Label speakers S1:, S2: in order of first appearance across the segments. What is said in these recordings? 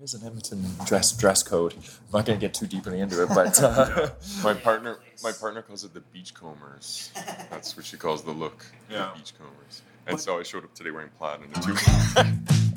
S1: There's an Edmonton dress dress code. I'm not going to get too deeply into it, but uh,
S2: My partner, my partner calls it the beachcombers. That's what she calls the look.
S1: Yeah.
S2: The beachcombers. And so I showed up today wearing plaid and a toque.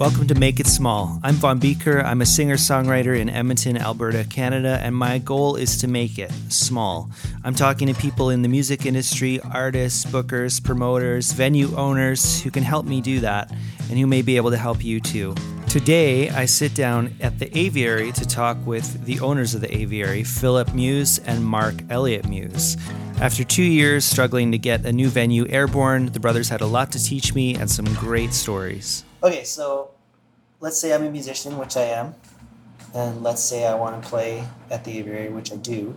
S3: Welcome to Make It Small. I'm Von Beeker. I'm a singer songwriter in Edmonton, Alberta, Canada, and my goal is to make it small. I'm talking to people in the music industry, artists, bookers, promoters, venue owners who can help me do that and who may be able to help you too. Today, I sit down at the aviary to talk with the owners of the aviary, Philip Muse and Mark Elliott Muse. After two years struggling to get a new venue airborne, the brothers had a lot to teach me and some great stories.
S4: Okay, so let's say I'm a musician, which I am, and let's say I want to play at the aviary, which I do.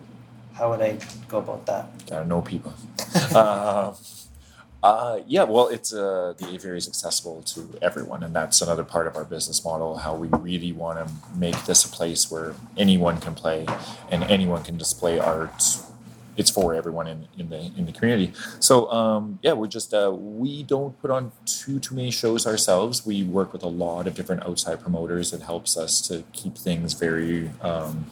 S4: How would I go about that?
S1: gotta know people. uh, uh, yeah, well, it's uh, the aviary is accessible to everyone, and that's another part of our business model. How we really want to make this a place where anyone can play and anyone can display art. It's for everyone in, in the in the community. So um, yeah, we're just uh, we don't put on too too many shows ourselves. We work with a lot of different outside promoters. It helps us to keep things very. Um,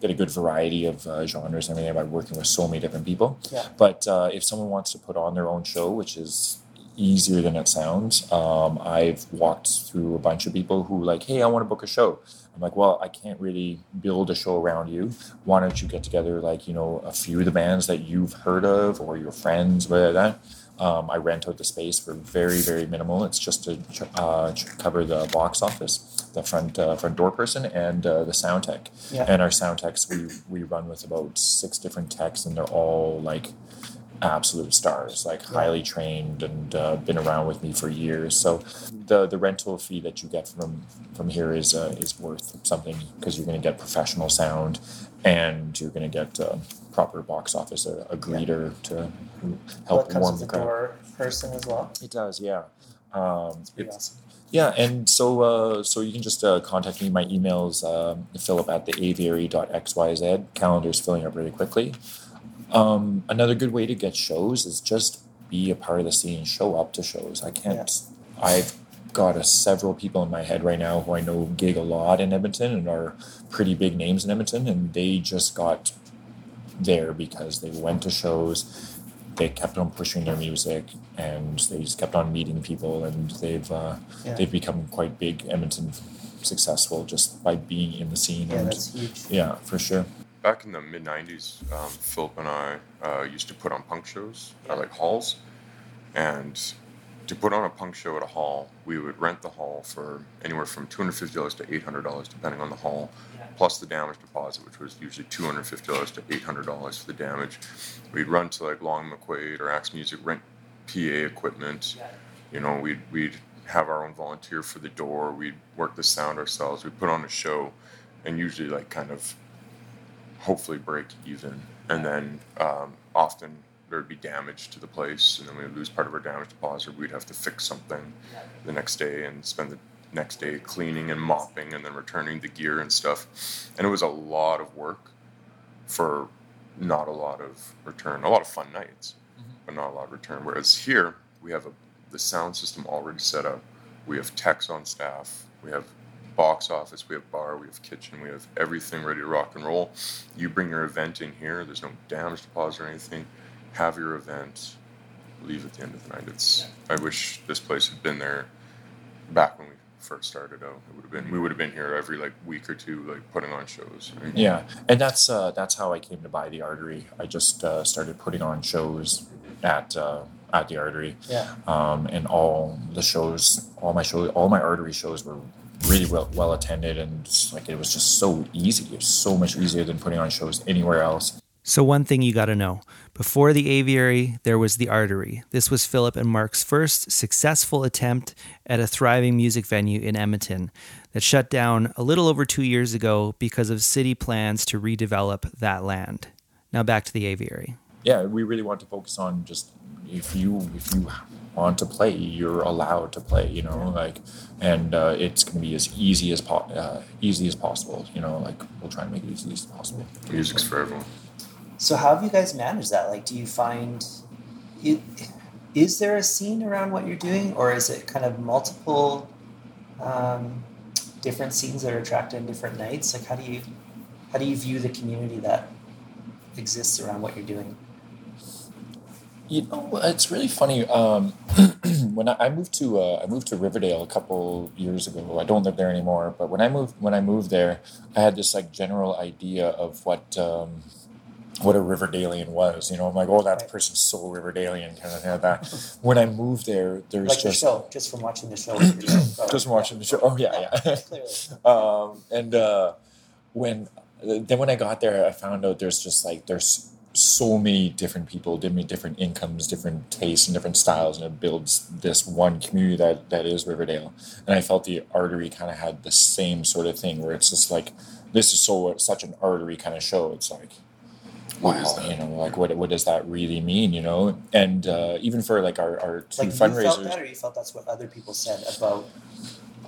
S1: get a good variety of uh, genres and everything by working with so many different people.
S4: Yeah.
S1: But uh, if someone wants to put on their own show, which is easier than it sounds, um, I've walked through a bunch of people who like, hey, I want to book a show. I'm like, well, I can't really build a show around you. Why don't you get together like you know a few of the bands that you've heard of or your friends, whatever that. Um, I rent out the space for very, very minimal. It's just to uh, cover the box office, the front uh, front door person, and uh, the sound tech.
S4: Yeah.
S1: And our sound techs, we we run with about six different techs, and they're all like absolute stars, like highly trained and uh, been around with me for years. So the the rental fee that you get from from here is uh, is worth something because you're going to get professional sound, and you're going to get uh, proper box office, a, a greeter to help
S4: comes
S1: warm the crowd.
S4: door person as well?
S1: It does, yeah. Um, it's-
S4: awesome.
S1: yeah, and so uh, so you can just uh, contact me. My email's um, philip at the aviary.xyz. Calendar's filling up really quickly. Um, another good way to get shows is just be a part of the scene. Show up to shows. I can't. I've got a, several people in my head right now who I know gig a lot in Edmonton and are pretty big names in Edmonton, and they just got there because they went to shows. They kept on pushing their music, and they just kept on meeting people, and they've uh,
S4: Yeah.
S1: they've become quite big Edmonton successful just by being in the scene.
S4: Yeah,
S1: and
S4: that's huge.
S1: yeah, for sure.
S2: Back in the mid 90s, um, Philip and I uh, used to put on punk shows at like halls. And to put on a punk show at a hall, we would rent the hall for anywhere from $250 to $800, depending on the hall, plus the damage deposit, which was usually $250 to $800 for the damage. We'd run to like Long McQuade or Axe Music, rent PA equipment. You know, we'd, we'd have our own volunteer for the door. We'd work the sound ourselves. We'd put on a show and usually like kind of hopefully break even. And then um, often there'd be damage to the place, and then we'd lose part of our damage deposit. We'd have to fix something the next day and spend the next day cleaning and mopping and then returning the gear and stuff. And it was a lot of work for not a lot of return. A lot of fun nights, but not a lot of return. Whereas here, we have a, the sound system already set up. We have techs on staff. We have box office. We have bar. We have kitchen. We have everything ready to rock and roll. You bring your event in here. There's no damage deposit or anything. Have your event. Leave at the end of the night. It's. I wish this place had been there back when we first started out. It would have been. We would have been here every like week or two, like putting on shows. right?
S1: Yeah, and that's uh, that's how I came to buy the Artery. I just uh, started putting on shows at uh, at the Artery,
S4: Yeah.
S1: um, and all the shows, all my shows, all my Artery shows were really well well attended, and like it was just so easy. It was so much easier than putting on shows anywhere else.
S3: So, one thing you got to know before the aviary, there was the artery. This was Philip and Mark's first successful attempt at a thriving music venue in Edmonton that shut down a little over two years ago because of city plans to redevelop that land. Now, back to the aviary.
S1: Yeah, we really want to focus on just if you if you want to play, you're allowed to play. You know, like, and uh, it's going to be as easy as po- uh, easy as possible. You know, like we'll try and make it as easy as possible.
S2: Music's for everyone.
S4: So how have you guys managed that? Like, do you find you is there a scene around what you're doing, or is it kind of multiple um, different scenes that are attracted in different nights? Like, how do you how do you view the community that exists around what you're doing?
S1: You know, it's really funny. Um, when I, I moved to uh, I moved to Riverdale a couple years ago. I don't live there anymore, but when I moved when I moved there, I had this like general idea of what um, what a Riverdalian was. You know, I'm like, oh, that
S4: Right.
S1: person's so Riverdalian, kind of thing like that. When I moved there, there's
S4: Like the
S1: just
S4: show, just from watching the show. you're doing, probably.
S1: just from watching the show. Oh yeah, yeah.
S4: Clearly.
S1: um, and uh, when then when I got there, I found out there's just like there's so many different people, different different incomes, different tastes, and different styles, and it builds this one community that that is Riverdale. And I felt the artery kind of had the same sort of thing, where it's just like this is so such an artery kind of show. It's like.
S2: What
S1: Wow,
S2: is
S1: you know, like what what does that really mean? You know, and uh, even for like our our two
S4: Like you felt
S1: fundraisers,
S4: that, or you felt that's what other people said about.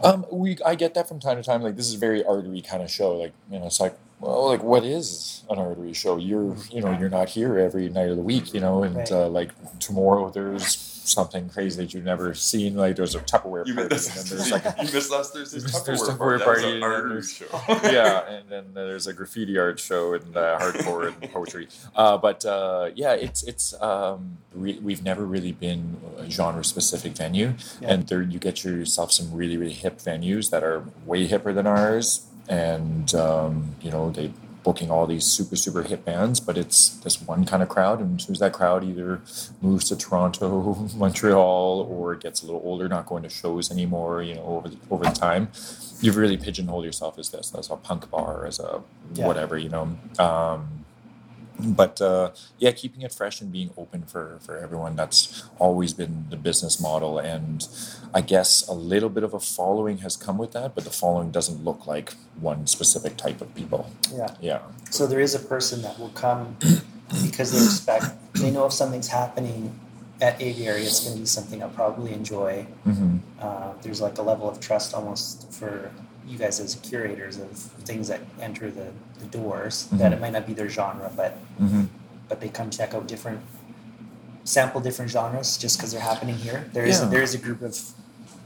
S1: um, we I get that from time to time. Like this is a very artery kind of show. Like you know, it's like well, like what is an artery show? You're you know you're not here every night of the week. You know, and
S4: Right.
S1: uh, like tomorrow there's something crazy that you've never seen. Like there's a Tupperware
S2: You
S1: party,
S2: missed,
S1: and then there's like a,
S2: you missed last Thursday's
S1: There's-
S2: Tupperware,
S1: there's
S2: party.
S1: Tupperware
S2: That
S1: party,
S2: an artery show.
S1: yeah, and then there's a graffiti art show and uh, hardcore and poetry. Uh, but uh, yeah, it's it's um, re- we've never really been a genre specific venue,
S4: Yeah.
S1: and there you get yourself some really really hip venues that are way hipper than ours, and um, you know they booking all these super super hit bands but it's this one kind of crowd and as soon as that crowd either moves to toronto montreal or gets a little older not going to shows anymore you know over the, over the time you've really pigeonholed yourself as this as a punk bar as a
S4: Yeah.
S1: whatever you know um, but uh, yeah keeping it fresh and being open for for everyone that's always been the business model and i guess a little bit of a following has come with that but the following doesn't look like one specific type of people
S4: Yeah.
S1: yeah
S4: So there is a person that will come because they expect they know if something's happening at aviary, it's going to be something I'll probably enjoy.
S1: hmm
S4: Uh, there's like a level of trust almost for you guys as curators of things that enter the, the doors that
S1: Mhm.
S4: it might not be their genre, but
S1: hmm
S4: but they come check out different sample different genres just because they're happening here. There is
S1: Yeah.
S4: there is a group of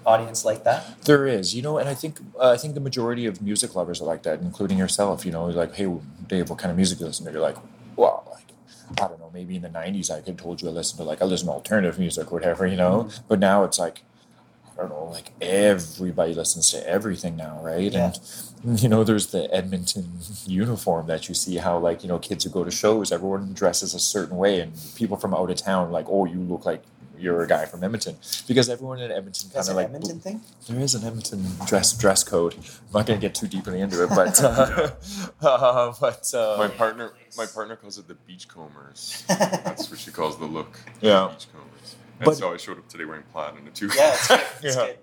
S4: audience like that.
S1: There is, you know, and I think uh, I think the majority of music lovers are like that, including yourself. You know, like, hey, Dave, what kind of music do you listen to? You're like, well, like, I don't know, maybe in the '90s I could have told you I listen to like I listen to alternative music, or whatever, you know. But now it's like, I don't know, like everybody listens to everything now, right?
S4: Yeah.
S1: And you know, there's the Edmonton uniform that you see how like you know kids who go to shows, everyone dresses a certain way, and people from out of town like, oh, you look like. You're a guy from Edmonton because everyone in Edmonton kind of like
S4: Edmonton thing.
S1: there is an Edmonton dress dress code. I'm not going to get too deeply into it, but uh, uh, but uh,
S2: My partner, my partner calls it the beachcombers. That's what she calls the look.
S1: Yeah.
S2: Beachcombers. And
S1: But-
S2: so I showed up today wearing plaid and a two.
S4: Yeah, it's good. It's
S1: Yeah.
S4: good.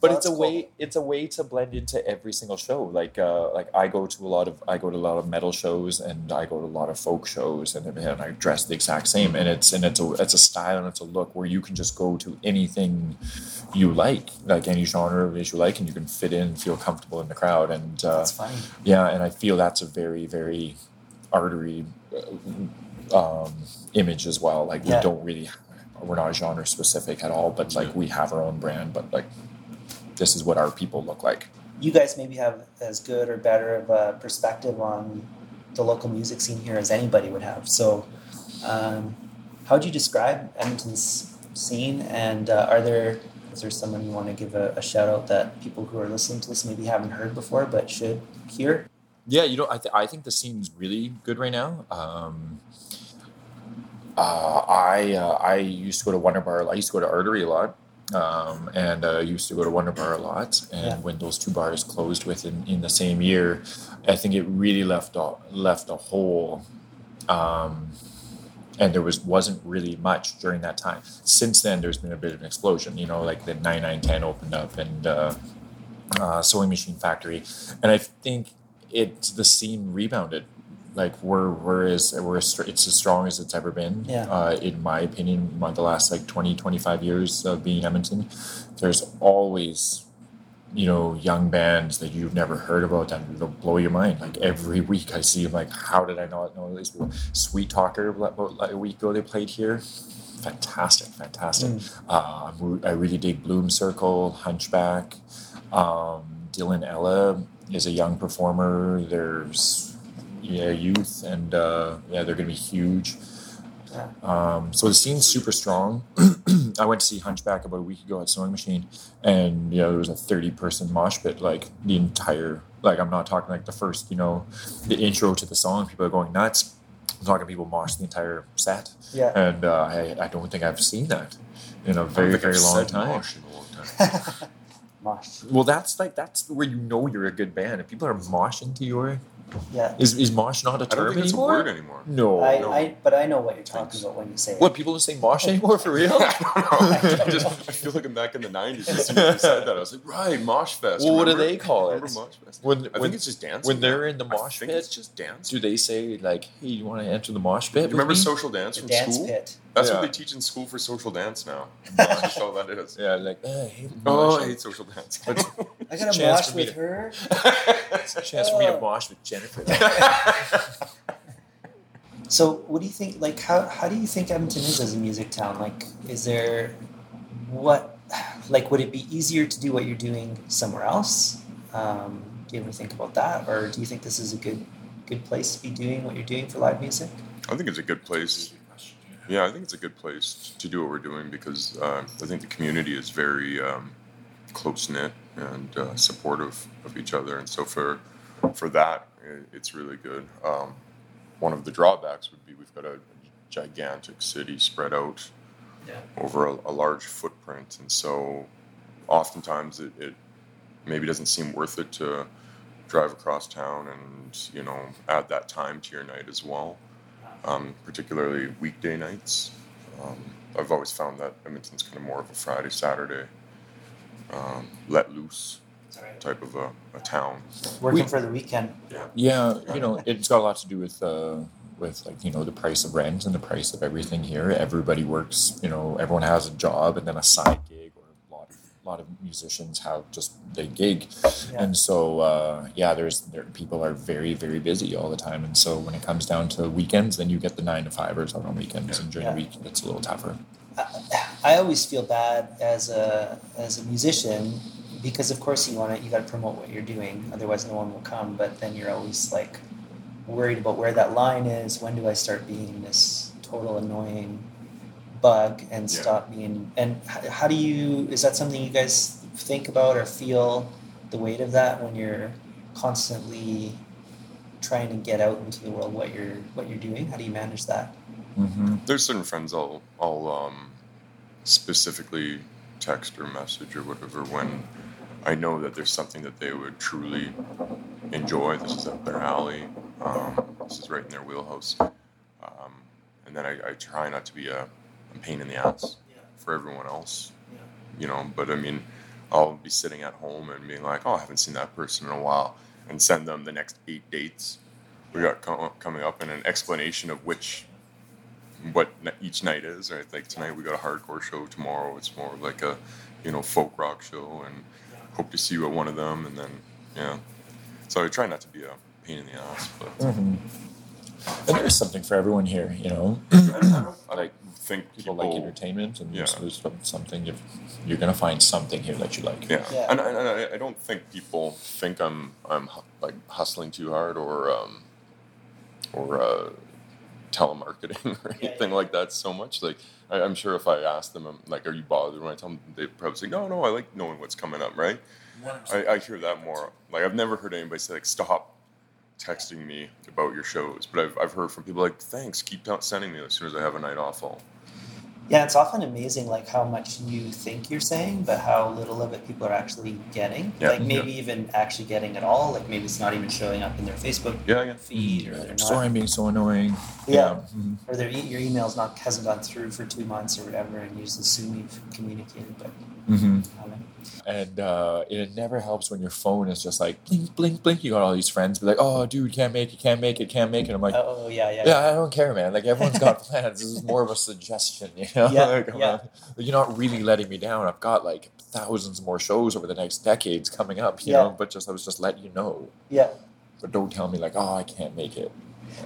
S1: but
S4: Well,
S1: it's a
S4: that's
S1: way it's a way to blend into every single show. Like uh, like I go to a lot of I go to a lot of metal shows and I go to a lot of folk shows and, and I dress the exact same and it's and it's a it's a style and it's a look where you can just go to anything you like like any genre of you like and you can fit in and feel comfortable in the crowd and uh,
S4: That's funny.
S1: Yeah, and I feel that's a very, very artery uh, um, image as well. Like we don't really, we're not genre specific at all, but like we have our own brand. But like, this is what our people look like.
S4: You guys maybe have as good or better of a perspective on the local music scene here as anybody would have. So, um, how would you describe Edmonton's scene? And uh, are there is there someone you want to give a, a shout out that people who are listening to this maybe haven't heard before but should hear?
S1: Yeah, you know, I, th- I think the scene's really good right now. Um, uh, I uh, I used to go to Wunderbar. I used to go to Artery a lot, um, and uh, used to go to Wunderbar a lot. And
S4: Yeah.
S1: when those two bars closed within in the same year, I think it really left a left a hole. Um, and there was wasn't really much during that time. Since then, there's been a bit of an explosion. You know, like the nine nine ten opened up, and uh, uh, sewing machine factory, and I think it the scene rebounded. Like we're we're as we're as, it's as strong as it's ever been.
S4: Yeah.
S1: Uh, in my opinion, the last like 20, 25 years of being in Edmonton, there's always you know young bands that you've never heard about that will blow your mind. Like every week, I see like how did I not know these people? Sweet Talker about like a week ago they played here. fantastic, fantastic.
S4: Mm.
S1: Uh, I really dig Bloom Circle, Hunchback. Um, Dylan Ella is a young performer. There's yeah, youth, and uh, yeah, they're gonna be huge.
S4: Yeah.
S1: Um, so the scene's super strong. I went to see Hunchback about a week ago at Sewing Machine, and you know there was a thirty person mosh pit, like the entire. Like I'm not talking like the first, you know, the intro to the song. People are going nuts. I'm talking people mosh the entire set,
S4: Yeah.
S1: and uh, I I don't think I've seen that in a very very long time.
S2: mosh in a long time.
S4: Mosh.
S1: Well, that's like that's where you know you're a good band. If people are moshing to your
S4: Yeah.
S1: is is mosh not a
S2: I don't
S1: term
S2: think it's a
S1: anymore?
S2: word anymore.
S1: No.
S4: I,
S2: no.
S4: I, but I know what you're talking
S2: Thanks.
S4: about when you say it.
S1: What people don't say mosh anymore for real?
S2: I don't know. I, just, I feel like I'm back in the 90s. As soon as you said that, I was like, right, Mosh Fest.
S1: Well, what do they call it?
S2: Remember Mosh Fest?
S1: When
S2: I
S1: when,
S2: think it's just dance.
S1: when they're in the
S2: I
S1: mosh
S2: think
S1: pit,
S2: it's just dance.
S1: do they say like, "Hey, you want to enter the mosh pit?" with
S2: Remember
S1: me?
S2: social dance
S4: the
S2: from
S4: dance
S2: school?
S4: pit.
S2: That's
S1: Yeah.
S2: what they teach in school for social dance now. That's all that is.
S1: Yeah, like, "Eh, I hate the
S2: Oh. I hate social dance.
S4: I got
S1: It's
S4: a
S1: a chance
S4: mosh
S1: for
S4: with
S1: to-
S4: her.
S1: It's a chance for me to
S4: Oh.
S1: mosh with Jennifer.
S4: So, what do you think? Like, how how do you think Edmonton is as a music town? Like, is there what, like, would it be easier to do what you're doing somewhere else? Um, do you ever think about that, or do you think this is a good good place to be doing what you're doing for live music?
S2: I think it's a good place. Yeah, I think it's a good place to do what we're doing because uh, I think the community is very um, close knit and uh, supportive of each other, and so for for that, it's really good. Um, one of the drawbacks would be we've got a gigantic city spread out
S4: Yeah.
S2: over a, a large footprint, and so oftentimes it, it maybe doesn't seem worth it to drive across town and you know add that time to your night as well um, particularly weekday nights. Um, I've always found that Edmonton's kind of more of a Friday, Saturday, um, let loose type of a, a town.
S4: Working
S1: We-
S4: for the weekend.
S1: yeah, you know, it's got a lot to do with uh, with like you know the price of rent and the price of everything here. Everybody works, you know, everyone has a job and then a side gig, or a lot of a lot of musicians have just they gig,
S4: Yeah.
S1: and so uh, yeah, there's there people are very very busy all the time, and so when it comes down to weekends, then you get the nine to fivers on weekends, and during
S4: Yeah.
S1: the week it's a little tougher.
S4: I always feel bad as a as a musician because of course you want to you got to promote what you're doing otherwise no one will come but then you're always like worried about where that line is when do I start being this total annoying bug and
S2: Yeah.
S4: stop being and h- how do you is that something you guys think about or feel the weight of that when you're constantly trying to get out into the world what you're what you're doing how do you manage that
S1: Mm-hmm.
S2: There's certain friends I'll, I'll um, specifically text or message or whatever when I know that there's something that they would truly enjoy. This is up their alley. Um, this is right in their wheelhouse. Um, and then I, I try not to be a, a pain in the ass for everyone else. You know, but I mean, I'll be sitting at home and being like, oh, I haven't seen that person in a while, and send them the next eight dates we got co- coming up and an explanation of which what each night is. Right, like tonight we got a hardcore show. Tomorrow it's more like a you know folk rock show, and hope to see you at one of them. And then yeah, so I try not to be a pain in the ass, but
S1: Mm-hmm. And there's something for everyone here, you know.
S2: I don't, I don't
S1: like
S2: think
S1: people
S2: people,
S1: like entertainment, and
S2: Yeah.
S1: so there's some- something if you're gonna find something here that you like.
S2: Yeah,
S4: Yeah.
S2: And, and I, I don't think people think I'm I'm hu- like hustling too hard or um, or uh, telemarketing or anything
S4: yeah.
S2: like that so much. Like I, I'm sure if I ask them, I'm like, "Are you bothered?" When I tell them, they probably say, "No, no, I like knowing what's coming up." Right? I, I hear that more. Like I've never heard anybody say like, "Stop." Texting me about your shows, but I've, I've heard from people like, "Thanks, keep t- sending me as soon as I have a night off." I'll
S4: Yeah, it's often amazing like how much you think you're saying, but how little of it people are actually getting.
S2: Yeah.
S4: Like maybe even actually getting at all. Like maybe it's not even showing up in their Facebook
S2: yeah, yeah.
S4: feed, or they're
S1: Sorry,
S4: not,
S1: I'm being so annoying.
S4: Yeah.
S1: Mhm.
S4: or their e- your email's not hasn't gone through for two months or whatever, and you just assume you've communicated, but
S1: Mhm.
S4: haven't.
S1: And uh, it never helps when your phone is just like blink, blink, blink. You got all these friends be like, "Oh, dude, can't make it, can't make it, can't make it." I'm like,
S4: oh yeah, yeah,
S1: yeah, I don't care, man. Like everyone's got plans. This is more of a suggestion, you know.
S4: Yeah,
S1: like,
S4: yeah.
S1: you're not really letting me down. I've got like thousands more shows over the next decades coming up, you
S4: Yeah.
S1: know. But just I was just letting you know.
S4: yeah.
S1: But don't tell me like, oh, I can't make it.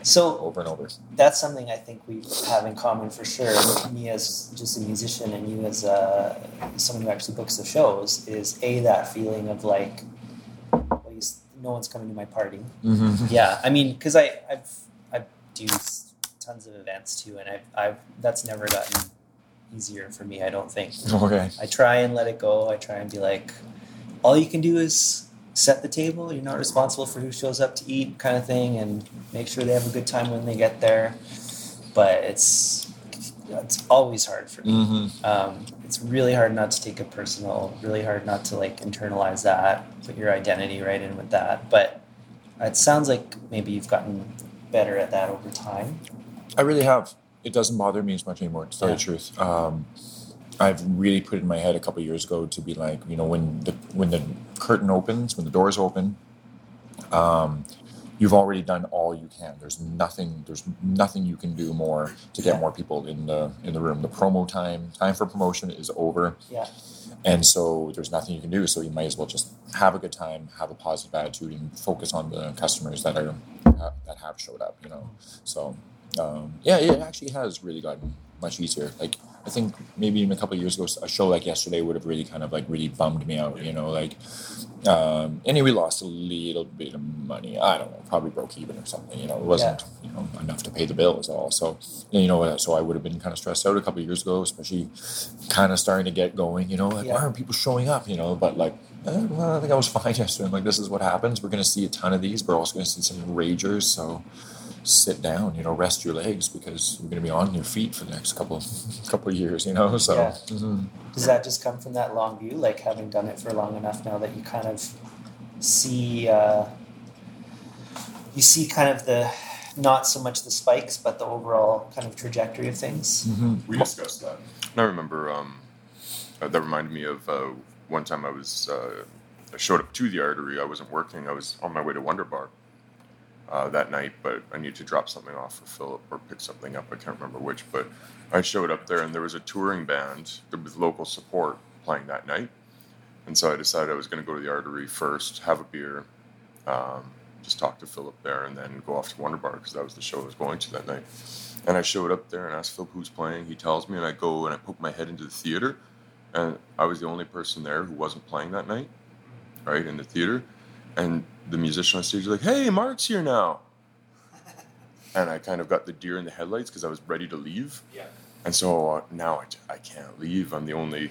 S4: So
S1: over and over.
S4: that's something I think we have in common for sure. Me as just a musician and you as uh, someone who actually books the shows is a that feeling of like, well, no one's coming to my party.
S1: Mm-hmm.
S4: Yeah, I mean, because I I've I do tons of events too, and I've I've that's never gotten easier for me. I don't think.
S1: Okay.
S4: I try and let it go. I try and be like, all you can do is set the table. You're not responsible for who shows up to eat, kind of thing, and make sure they have a good time when they get there. But it's it's always hard for me.
S1: Mm-hmm.
S4: Um, it's really hard not to take it personal. Really hard not to like internalize that, put your identity right in with that. But it sounds like maybe you've gotten better at that over time.
S1: I really have. It doesn't bother me as much anymore. To tell you the truth, um, I've really put it in my head a couple years ago to be like, you know, when the when the curtain opens, when the doors open, um, you've already done all you can. There's nothing. There's nothing you can do more to get
S4: Yeah.
S1: more people in the in the room. The promo time, time for promotion is over.
S4: Yeah.
S1: And so there's nothing you can do. So you might as well just have a good time, have a positive attitude, and focus on the customers that are that have showed up. You know, so um, yeah, it actually has really gotten much easier. Like I think maybe even a couple of years ago, a show like yesterday would have really kind of like really bummed me out. You know, like um, and we lost a little bit of money. I don't know, probably broke even or something. You know, it wasn't you know enough to pay the bills at all. So you know, so I would have been kind of stressed out a couple of years ago, especially kind of starting to get going. You know, like
S4: Yeah.
S1: why aren't people showing up? You know, but like. eh, well, I think I was fine yesterday. I'm like, this is what happens. We're going to see a ton of these. We're also going to see some ragers. So, sit down. You know, rest your legs because you're going to be on your feet for the next couple couple of years. You know, so
S4: Yeah.
S1: mhm.
S4: Does that just come from that long view, like having done it for long enough now that you kind of see uh, you see kind of the not so much the spikes, but the overall kind of trajectory of things?
S1: Mhm.
S2: We discussed that. And I remember um, uh, that reminded me of uh, one time I was uh, I showed up to the artery. I wasn't working. I was on my way to Wunderbar uh, that night, but I need to drop something off for Philip or pick something up. I can't remember which, but I showed up there and there was a touring band with local support playing that night. And so I decided I was going to go to the artery first, have a beer, um, just talk to Philip there, and then go off to Wunderbar because that was the show I was going to that night. And I showed up there and asked Philip who's playing. He tells me, and I go and I poke my head into the theater, and I was the only person there who wasn't playing that night, right in the theater. And the musician on stage was like, "Hey, Mark's here now," and I kind of got the deer in the headlights because I was ready to leave.
S4: Yeah.
S2: And so uh, now I can't leave. I'm the only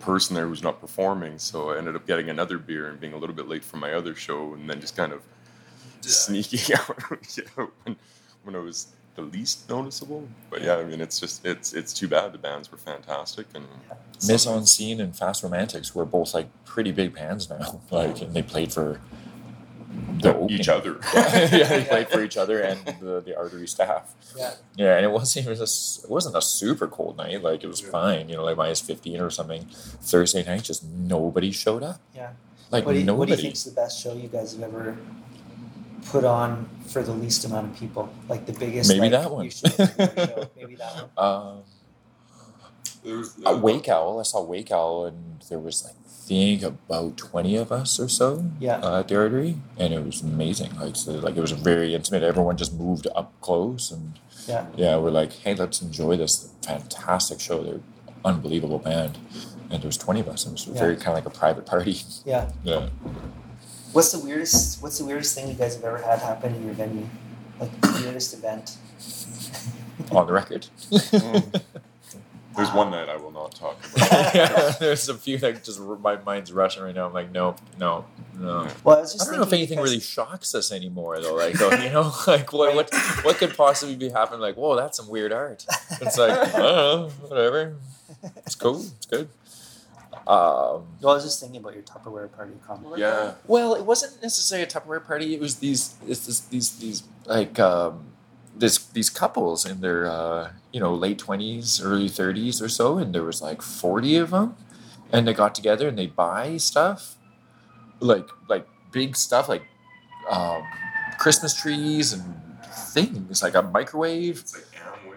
S2: person there who's not performing. So I ended up getting another beer and being a little bit late for my other show, and then just kind of sneaking out when, when it was the least noticeable. But yeah, I mean, it's just it's it's too bad. The bands were fantastic, and
S1: Mise en Scene and Fast Romantics were both like pretty big bands now. Like, and they played for the
S2: each
S1: opening.
S2: other.
S1: yeah, they played for each other and the, the artery staff.
S4: Yeah.
S1: Yeah, and it wasn't even a, s- it wasn't a super cold night. Like it was
S2: Yeah.
S1: fine, you know, like minus fifteen or something. Thursday night, just nobody showed up.
S4: Yeah.
S1: Like
S4: What do, you, what do
S1: nobody.
S4: you think's the best show you guys have ever put on for the least amount of people? Like the biggest.
S1: Maybe
S4: like,
S1: that one.
S4: show. Maybe that one.
S1: um,
S2: There was,
S1: a Wake Owl. I saw Wake Owl, and there was I think about twenty of us or so.
S4: Yeah.
S1: Uh, at the artery, and it was amazing. Like, so, like it was very intimate. Everyone just moved up close, and
S4: Yeah.
S1: yeah, we're like, hey, let's enjoy this fantastic show. They're unbelievable band, and there was twenty of us. and It was
S4: Yeah.
S1: very kind of like a private party.
S4: Yeah.
S1: yeah.
S4: What's the weirdest? What's the weirdest thing you guys have ever had happen in your venue? Like the weirdest event?
S1: On the record. Mm.
S2: There's one that I will not talk about.
S1: yeah, there's a few that just my mind's rushing right now. I'm like, no, no, no.
S4: Well, I was just
S1: I don't know if anything
S4: because-
S1: really shocks us anymore, though. Like, though, you know, like what what what could possibly be happening? Like, whoa, that's some weird art. It's like, I don't know, whatever. It's cool. It's good. Um,
S4: Well, I was just thinking about your Tupperware party comment.
S2: yeah.
S1: well, it wasn't necessarily a Tupperware party. It was these, it's this, these, these like um, this these couples in their uh, you know late twenties, early thirties or so, and there was like forty of them, and they got together and they buy stuff, like like big stuff like um, Christmas trees and things like a microwave,
S2: It's like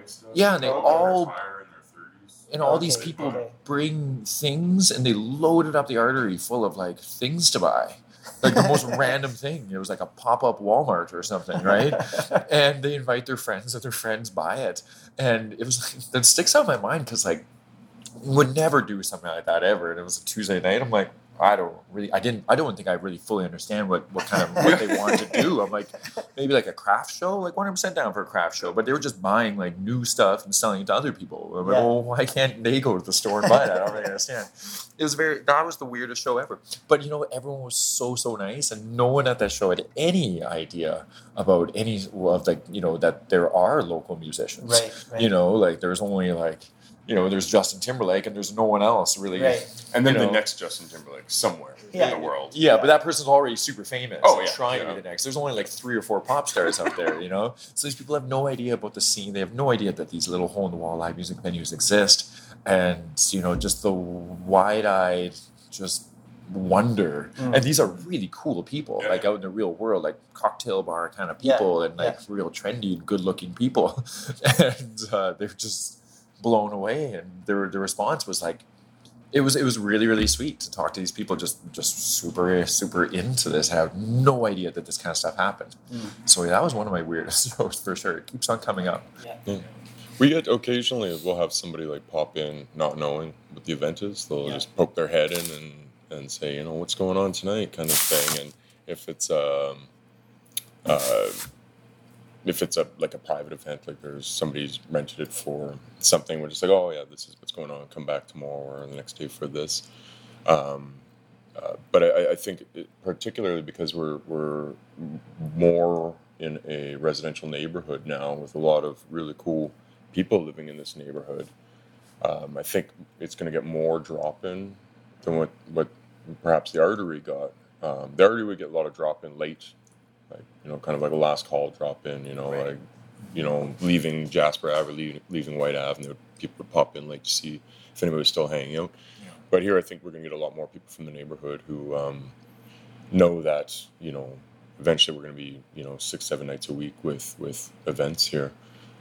S2: stuff.
S1: Yeah, and they
S2: Oh,
S1: all-
S2: they're in their 30s.
S1: And all these people
S4: okay.
S1: bring things and they loaded up the artery full of like things to buy like the most random thing. It was like a pop up Walmart or something, right? and they invite their friends, and their friends buy it, and it was like, that sticks out in my mind because like would never do something like that ever. And it was a Tuesday night. I'm like, I don't really, I didn't, I don't think I really fully understand what, what kind of, what they wanted to do. I'm like, maybe like a craft show, like 100% down for a craft show, but they were just buying like new stuff and selling it to other people. I'm like,
S4: Yeah.
S1: well, why can't they go to the store and buy it? I don't really understand. It was very, that was the weirdest show ever. But you know, everyone was so, so nice. And no one at that show had any idea about any of like, you know, that there are local musicians.
S4: Right, right.
S1: You know, like there's only like, you know, there's Justin Timberlake and there's no one else really.
S4: Right.
S5: And then
S1: You
S5: the next Justin Timberlake somewhere
S4: Yeah.
S5: in the world.
S1: Yeah, yeah, but that person's already super famous.
S5: Oh, yeah,
S1: trying
S5: yeah.
S1: to be the next. There's only like three or four pop stars out there, you know. So these people have no idea about the scene. They have no idea that these little hole in the wall live music venues exist, and you know, just the wide eyed, just wonder.
S4: Mm.
S1: And these are really cool people,
S5: Yeah.
S1: like out in the real world, like cocktail bar kind of
S4: Yeah,
S1: people, and like
S4: yeah.
S1: real trendy, and good looking people, and uh, they're just blown away. And their the response was like it was it was really really sweet to talk to these people just just super super into this I had no idea that this kind of stuff happened
S4: Mm.
S1: so that was one of my weirdest shows for sure it keeps on coming up
S4: Yeah.
S2: We get occasionally we'll have somebody like pop in not knowing what the event is. They'll
S4: Yeah.
S2: just poke their head in and, and say, you know, what's going on tonight kind of thing. And if it's um uh if it's a like a private event, like there's somebody's rented it for something, we're just like, oh yeah, this is what's going on. Come back tomorrow or the next day for this. Um, uh, but I, I think it, particularly because we're we're more in a residential neighborhood now with a lot of really cool people living in this neighborhood. Um, I think it's going to get more drop in than what what perhaps the artery got. Um, the artery would get a lot of drop in late, like you know, kind of like a last call drop in. You know,
S4: Right.
S2: like you know, leaving Jasper Ave, leaving, leaving Whyte Avenue, people would pop in late to see if anybody was still hanging out. But here, I think we're going to get a lot more people from the neighborhood who um, know that you know eventually we're going to be you know six seven nights a week with with events here.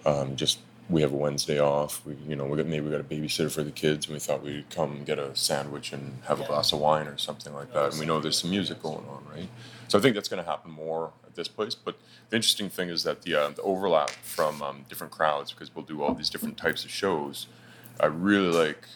S2: Um, just we have a Wednesday off. We you know we got maybe we got a babysitter for the kids, and we thought we'd come get a sandwich and have a glass of wine or something like that. And we know there's some music going on, right? So I think that's going to happen more at this place. But the interesting thing is that the uh, the overlap from um, different crowds because we'll do all these different types of shows. I really like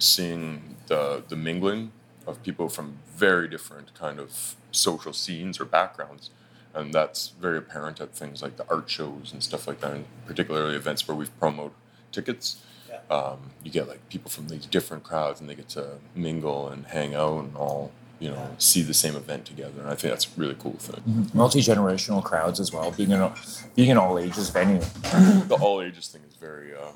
S2: seeing the the mingling of people from very different kind of social scenes or backgrounds and that's very apparent at things like the art shows and stuff like that and particularly events where we've promoted tickets
S4: Yeah.
S2: um, you get like people from these different crowds and they get to mingle and hang out and all you know see the same event together and i think that's a really cool thing
S1: multi-generational crowds as well being an being an all ages venue
S2: the all ages thing is very uh,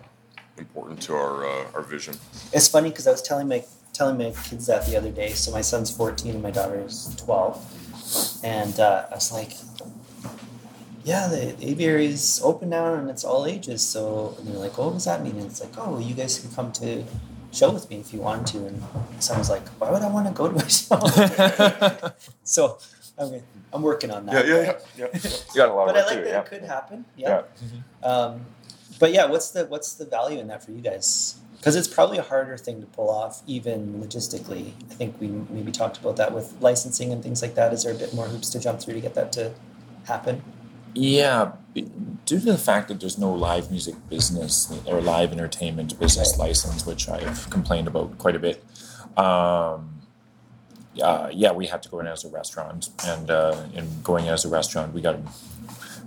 S2: important to our uh, our vision
S4: It's funny because I was telling my telling my kids that the other day. So my son's 14 and my daughter's 12, and uh, I was like, "Yeah, the aviary is open now and it's all ages." So and they're like, "Oh, what does that mean?" And it's like, "Oh, you guys can come to show with me if you want to." And my son was like, "Why would I want to go to a show?" so I'm I'm working on that.
S5: Yeah, yeah, yeah, yeah.
S1: you got a lot
S4: But
S1: of
S4: I like
S1: to do
S4: that
S1: yeah
S4: it could happen. Yeah.
S1: yeah
S4: Um, but yeah, what's the what's the value in that for you guys? Because it's probably a harder thing to pull off, even logistically. I think we maybe talked about that with licensing and things like that. Is there a bit more hoops to jump through to get that to happen?
S1: Yeah, due to the fact that there's no live music business or live entertainment business license, which I've complained about quite a bit. Um, yeah, yeah, we had to go in as a restaurant, and uh, in going as a restaurant, we got to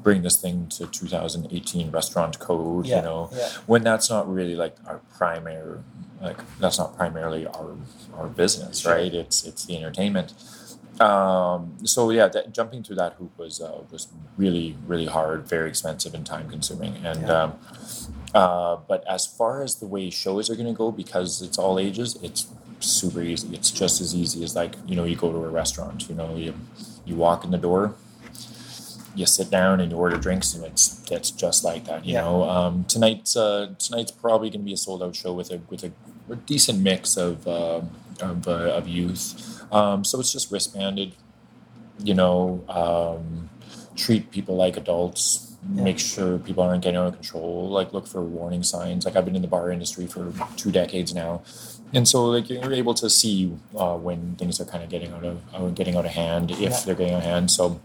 S1: bring this thing to 2018 restaurant code.
S4: Yeah,
S1: You know,
S4: yeah.
S1: when that's not really like our primary, like that's not primarily our our business, right? It's it's the entertainment. Um, so yeah, that, jumping through that hoop was uh, was really really hard, very expensive and time consuming. And
S4: Yeah.
S1: um, uh, but as far as the way shows are going to go, because it's all ages, it's super easy. It's just as easy as like you know you go to a restaurant. You know you you walk in the door, you sit down and you order drinks, and it's it's just like that. You
S4: Yeah.
S1: know um, tonight's uh, tonight's probably going to be a sold out show with a with a, a decent mix of uh, of, uh, of youth. Um, so it's just wristbanded. You know, um, treat people like adults.
S4: Yeah.
S1: Make sure people aren't getting out of control. Like look for warning signs. Like I've been in the bar industry for two decades now, and so like you're able to see uh, when things are kind of getting out of uh, getting out of hand if
S4: Yeah.
S1: they're getting out of hand. So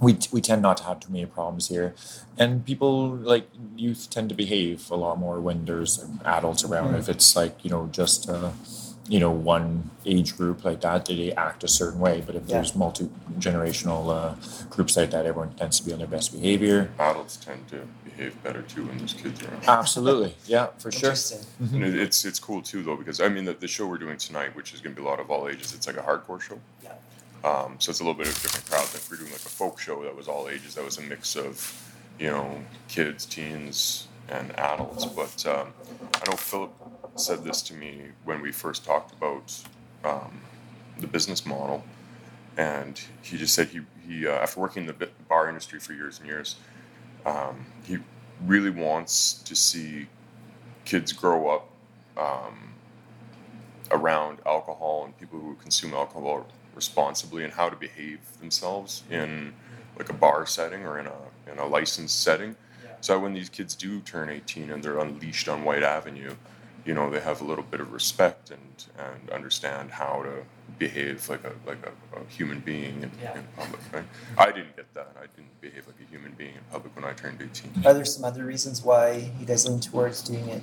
S1: we we tend not to have too many problems here, and people like youth tend to behave a lot more when there's adults around.
S4: Mm.
S1: If it's like you know just. Uh, you know, one age group like that, they act a certain way. But if
S4: Yeah.
S1: there's multi generational uh, groups like that, everyone tends to be on their best behavior.
S2: Adults tend to behave better too when there's kids around.
S1: Absolutely, yeah, for sure.
S4: Interesting.
S2: And it- it's it's cool too though because I mean the, the show we're doing tonight, which is going to be a lot of all ages, it's like a hardcore show.
S4: Yeah.
S2: Um, so it's a little bit of a different crowd than if we're doing like a folk show that was all ages. That was a mix of, you know, kids, teens, and adults. But um, I know Philip said this to me when we first talked about um, the business model, and he just said he he uh, after working in the bar industry for years and years, um, he really wants to see kids grow up um, around alcohol and people who consume alcohol responsibly and how to behave themselves in like a bar setting or in a in a licensed setting.
S4: Yeah.
S2: So when these kids do turn 18 and they're unleashed on Whyte Avenue, you know they have a little bit of respect and and understand how to behave like a like a, a human being in,
S4: Yeah.
S2: in public. Right? I didn't get that. I didn't behave like a human being in public when I turned 18.
S4: Are there some other reasons why you guys lean towards doing it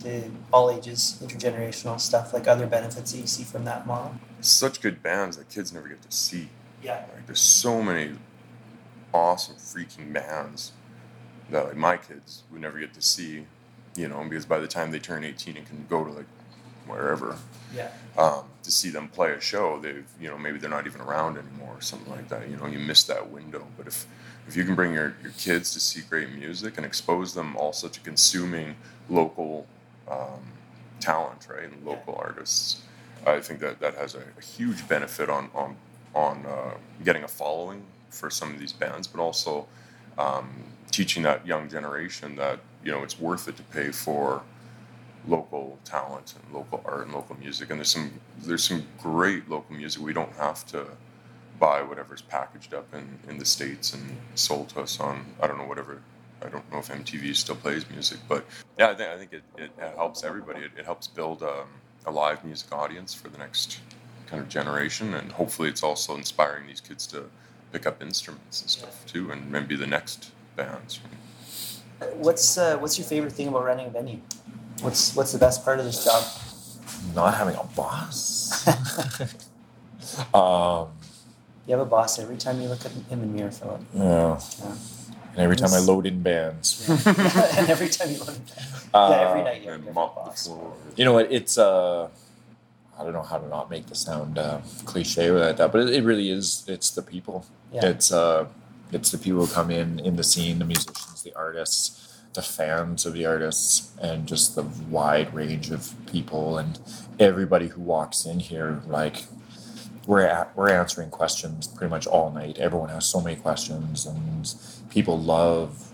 S4: the all ages, intergenerational stuff, like other benefits that you see from that model?
S2: Such good bands that kids never get to see.
S4: Yeah.
S2: Like there's so many awesome freaking bands that like my kids would never get to see, you know, because by the time they turn 18 and can go to like wherever
S4: Yeah.
S2: um, to see them play a show, they've you know maybe they're not even around anymore or something like that. You know, you miss that window. But if if you can bring your, your kids to see great music and expose them also to consuming local um, talent, right, and local artists, I think that that has a, a huge benefit on on on uh, getting a following for some of these bands, but also um, teaching that young generation that you know it's worth it to pay for local talent and local art and local music. And there's some there's some great local music. We don't have to buy whatever's packaged up in, in the states and sold to us on I don't know whatever. I don't know if MTV still plays music, but yeah, I think I think it, it, helps everybody. It, it helps build um, a live music audience for the next kind of generation, and hopefully, it's also inspiring these kids to pick up instruments and stuff too, and maybe the next bands.
S4: What's uh, what's your favorite thing about running a venue? What's what's the best part of this job?
S1: Not having a boss. um,
S4: You have a boss every time you look at him in the mirror, Philip.
S1: yeah.
S4: Yeah.
S1: And every time I load in bands.
S4: and every time you look,
S1: Uh,
S4: yeah, every night you have a
S2: And
S4: different
S2: mop the
S4: boss.
S2: floor.
S1: You know what? It's uh, I don't know how to not make this sound uh, cliche like that, but it, it really is. It's the people.
S4: Yeah.
S1: It's uh, it's the people who come in in the scene, the musicians, the artists, the fans of the artists, and just the wide range of people and everybody who walks in here. Like we're at, we're answering questions pretty much all night. Everyone has so many questions, and people love.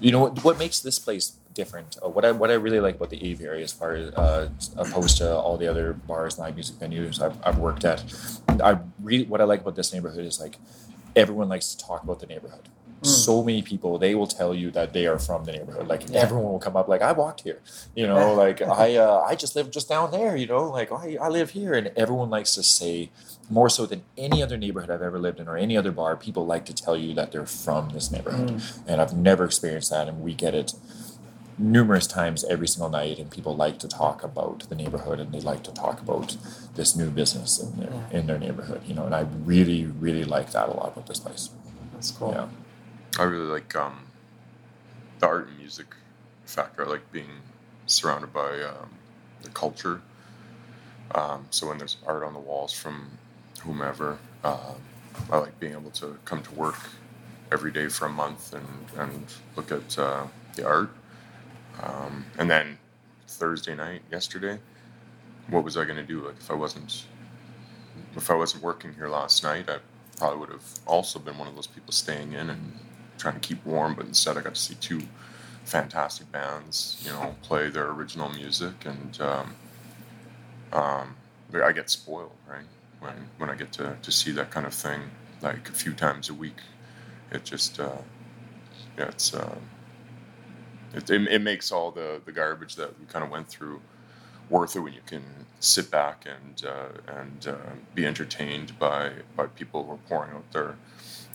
S1: You know what? What makes this place different? Uh, what I what I really like about the Aviary, as far as uh, opposed to all the other bars, and live music venues I've, I've worked at, I really what I like about this neighborhood is like everyone likes to talk about the neighborhood. So many people they will tell you that they are from the neighborhood. Like
S4: Yeah.
S1: everyone will come up like I walked here, you know, like I uh, I just live just down there, you know, like I, I live here, and everyone likes to say more so than any other neighborhood I've ever lived in or any other bar. People like to tell you that they're from this neighborhood, and I've never experienced that, and we get it numerous times every single night and people like to talk about the neighborhood and they like to talk about this new business in their,
S4: Yeah.
S1: in their neighborhood you know and i really really like that a lot about this place
S4: That's cool.
S1: yeah
S2: I really like um, the art and music factor. I like being surrounded by um, the culture. Um, so when there's art on the walls from whomever, um, I like being able to come to work every day for a month and, and look at uh, the art. Um, and then Thursday night, yesterday, what was I going to do? Like if I wasn't if I wasn't working here last night, I probably would have also been one of those people staying in and trying to keep warm. But instead, I got to see two fantastic bands, you know, play their original music, and um, um, I get spoiled, right? When when I get to, to see that kind of thing, like a few times a week, it just uh, yeah, it's uh, it, it, it makes all the the garbage that we kind of went through
S6: worth it when you can sit back and uh, and uh, be entertained by by people who are pouring out their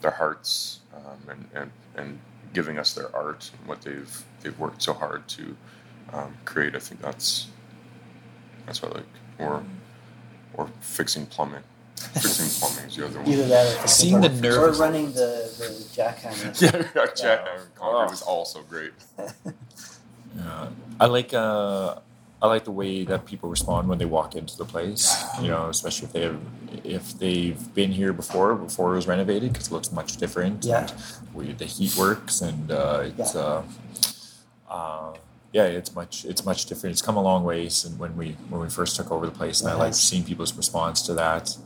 S6: their hearts um, and, and and giving us their art and what they've they've worked so hard to um, create. I think that's that's what I like. Or or fixing plumbing. Fixing plumbing is the other one.
S7: Either that or
S1: Seeing the
S7: or,
S1: nervous-
S7: or running the, the jackhammer.
S6: yeah, Jack
S1: Yeah.
S6: Iron Concrete
S1: Oh.
S6: was also great.
S1: Yeah. I like uh, I like the way that people respond when they walk into the place. You know, especially if they have, if they've been here before, before it was renovated, because it looks much different.
S7: Yeah.
S1: And where the heat works, and uh, it's
S7: Yeah.
S1: uh, uh, yeah, it's much it's much different. It's come a long way since when we when we first took over the place, and I like seeing people's response to that.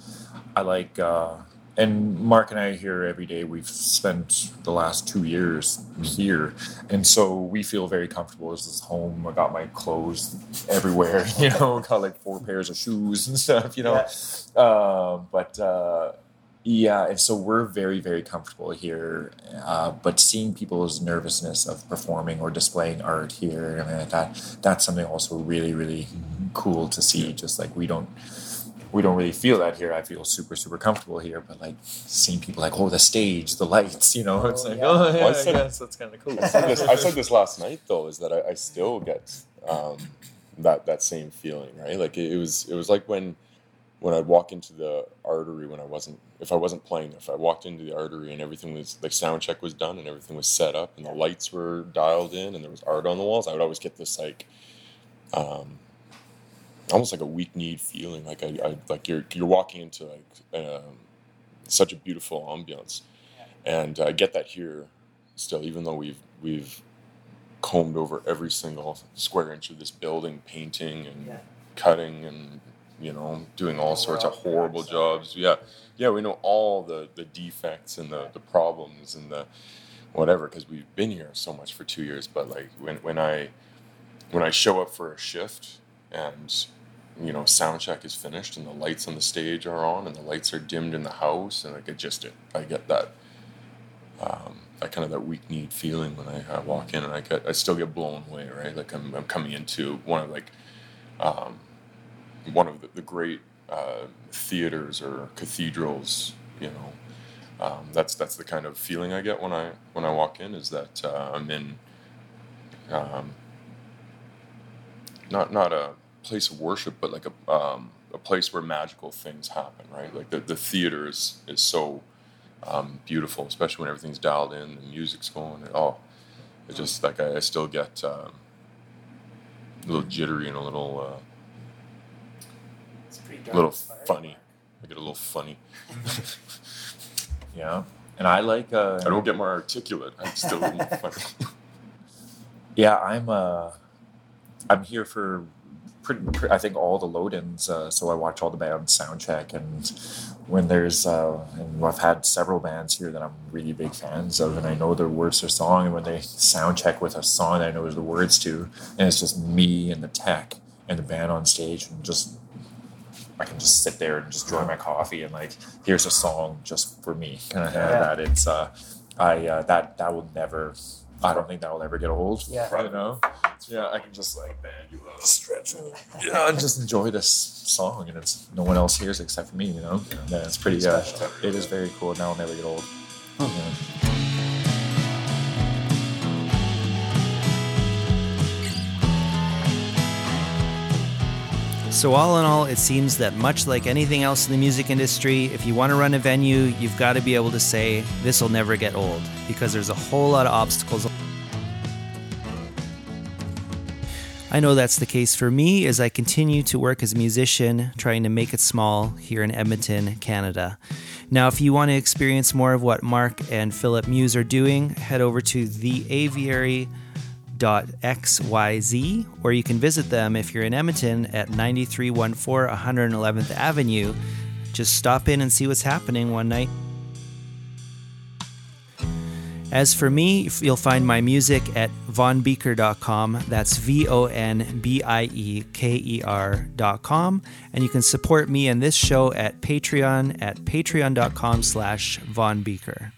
S1: I like. Uh, and Mark and I here every day. We've spent the last two years here, and so we feel very comfortable. This is home. I got my clothes everywhere. You know, got like four pairs of shoes and stuff. You know, uh, but uh, yeah, and so we're very very comfortable here. Uh, but seeing people's nervousness of performing or displaying art here, I mean, that that's something also really really cool to see. Just like we don't we don't really feel that here. I feel super, super comfortable here, but like seeing people like, oh, the stage, the lights, you know, it's
S7: Oh,
S1: like,
S7: yeah.
S1: oh, yeah,
S2: Well, I
S1: I guess that's kind of cool.
S2: I said this, I said this last night though, is that I, I still get um, that that same feeling, right? Like it, it was it was like when when I'd walk into the artery when I wasn't if I wasn't playing, if I walked into the artery and everything was like sound check was done and everything was set up and the lights were dialed in and there was art on the walls, I would always get this like um, almost like a weak kneed feeling, like I, I like you're you're walking into like um, such a beautiful ambiance, and I get that here still, even though we've we've combed over every single square inch of this building, painting and
S7: Yeah.
S2: cutting and you know doing all sorts of horrible jobs. Yeah, yeah, we know all the the defects and the the problems and the whatever because we've been here so much for two years. But like when when I when I show up for a shift and you know sound check is finished and the lights on the stage are on and the lights are dimmed in the house and I get just I get that um, that kind of that weak kneed feeling when I, I walk in and I get I still get blown away right? Like I'm, I'm coming into one of like um, one of the, the great uh, theaters or cathedrals you know? Um, that's that's the kind of feeling I get when I when I walk in is that uh, I'm in um, not not a place of worship, but like a um, a place where magical things happen, right? Like the, the theater is is so um, beautiful, especially when everything's dialed in, the music's going, and oh, it just like I, I still get um, a little jittery and a little uh,
S7: It's pretty
S2: a little
S7: as
S2: funny. I get a little funny.
S1: Yeah, and I like. Uh,
S2: I don't get more articulate. I'm still a little funny.
S1: Yeah, I'm. Uh, I'm here for. Pretty, pre- I think all the load-ins. Uh, so I watch all the bands sound check, and when there's, uh, and I've had several bands here that I'm really big fans of, and I know the words to their song, and when they sound check with a song that I know the words to, and it's just me and the tech and the band on stage, and just I can just sit there and just enjoy my coffee and like here's a song just for me kind of
S7: Yeah.
S1: that it's uh I uh, that that will never I don't think that will ever get old
S7: Yeah.
S1: you know yeah I can just like man, you love stretch it yeah and just enjoy this song and it's no one else hears it except for me you know yeah it's pretty uh, it is very cool and that'll never get old Yeah.
S4: So, all in all, it seems that much like anything else in the music industry, if you want to run a venue, you've got to be able to say, this will never get old, because there's a whole lot of obstacles. I know that's the case for me as I continue to work as a musician, trying to make it small here in Edmonton, Canada. Now, if you want to experience more of what Mark and Philip Muse are doing, head over to the Aviary or you can visit them if you're in Edmonton at 9314 111th Avenue. Just stop in and see what's happening one night. As for me, you'll find my music at vonbieker.com. That's V O N B I E K E R.com. And you can support me and this show at Patreon at patreon.com slash vonbieker.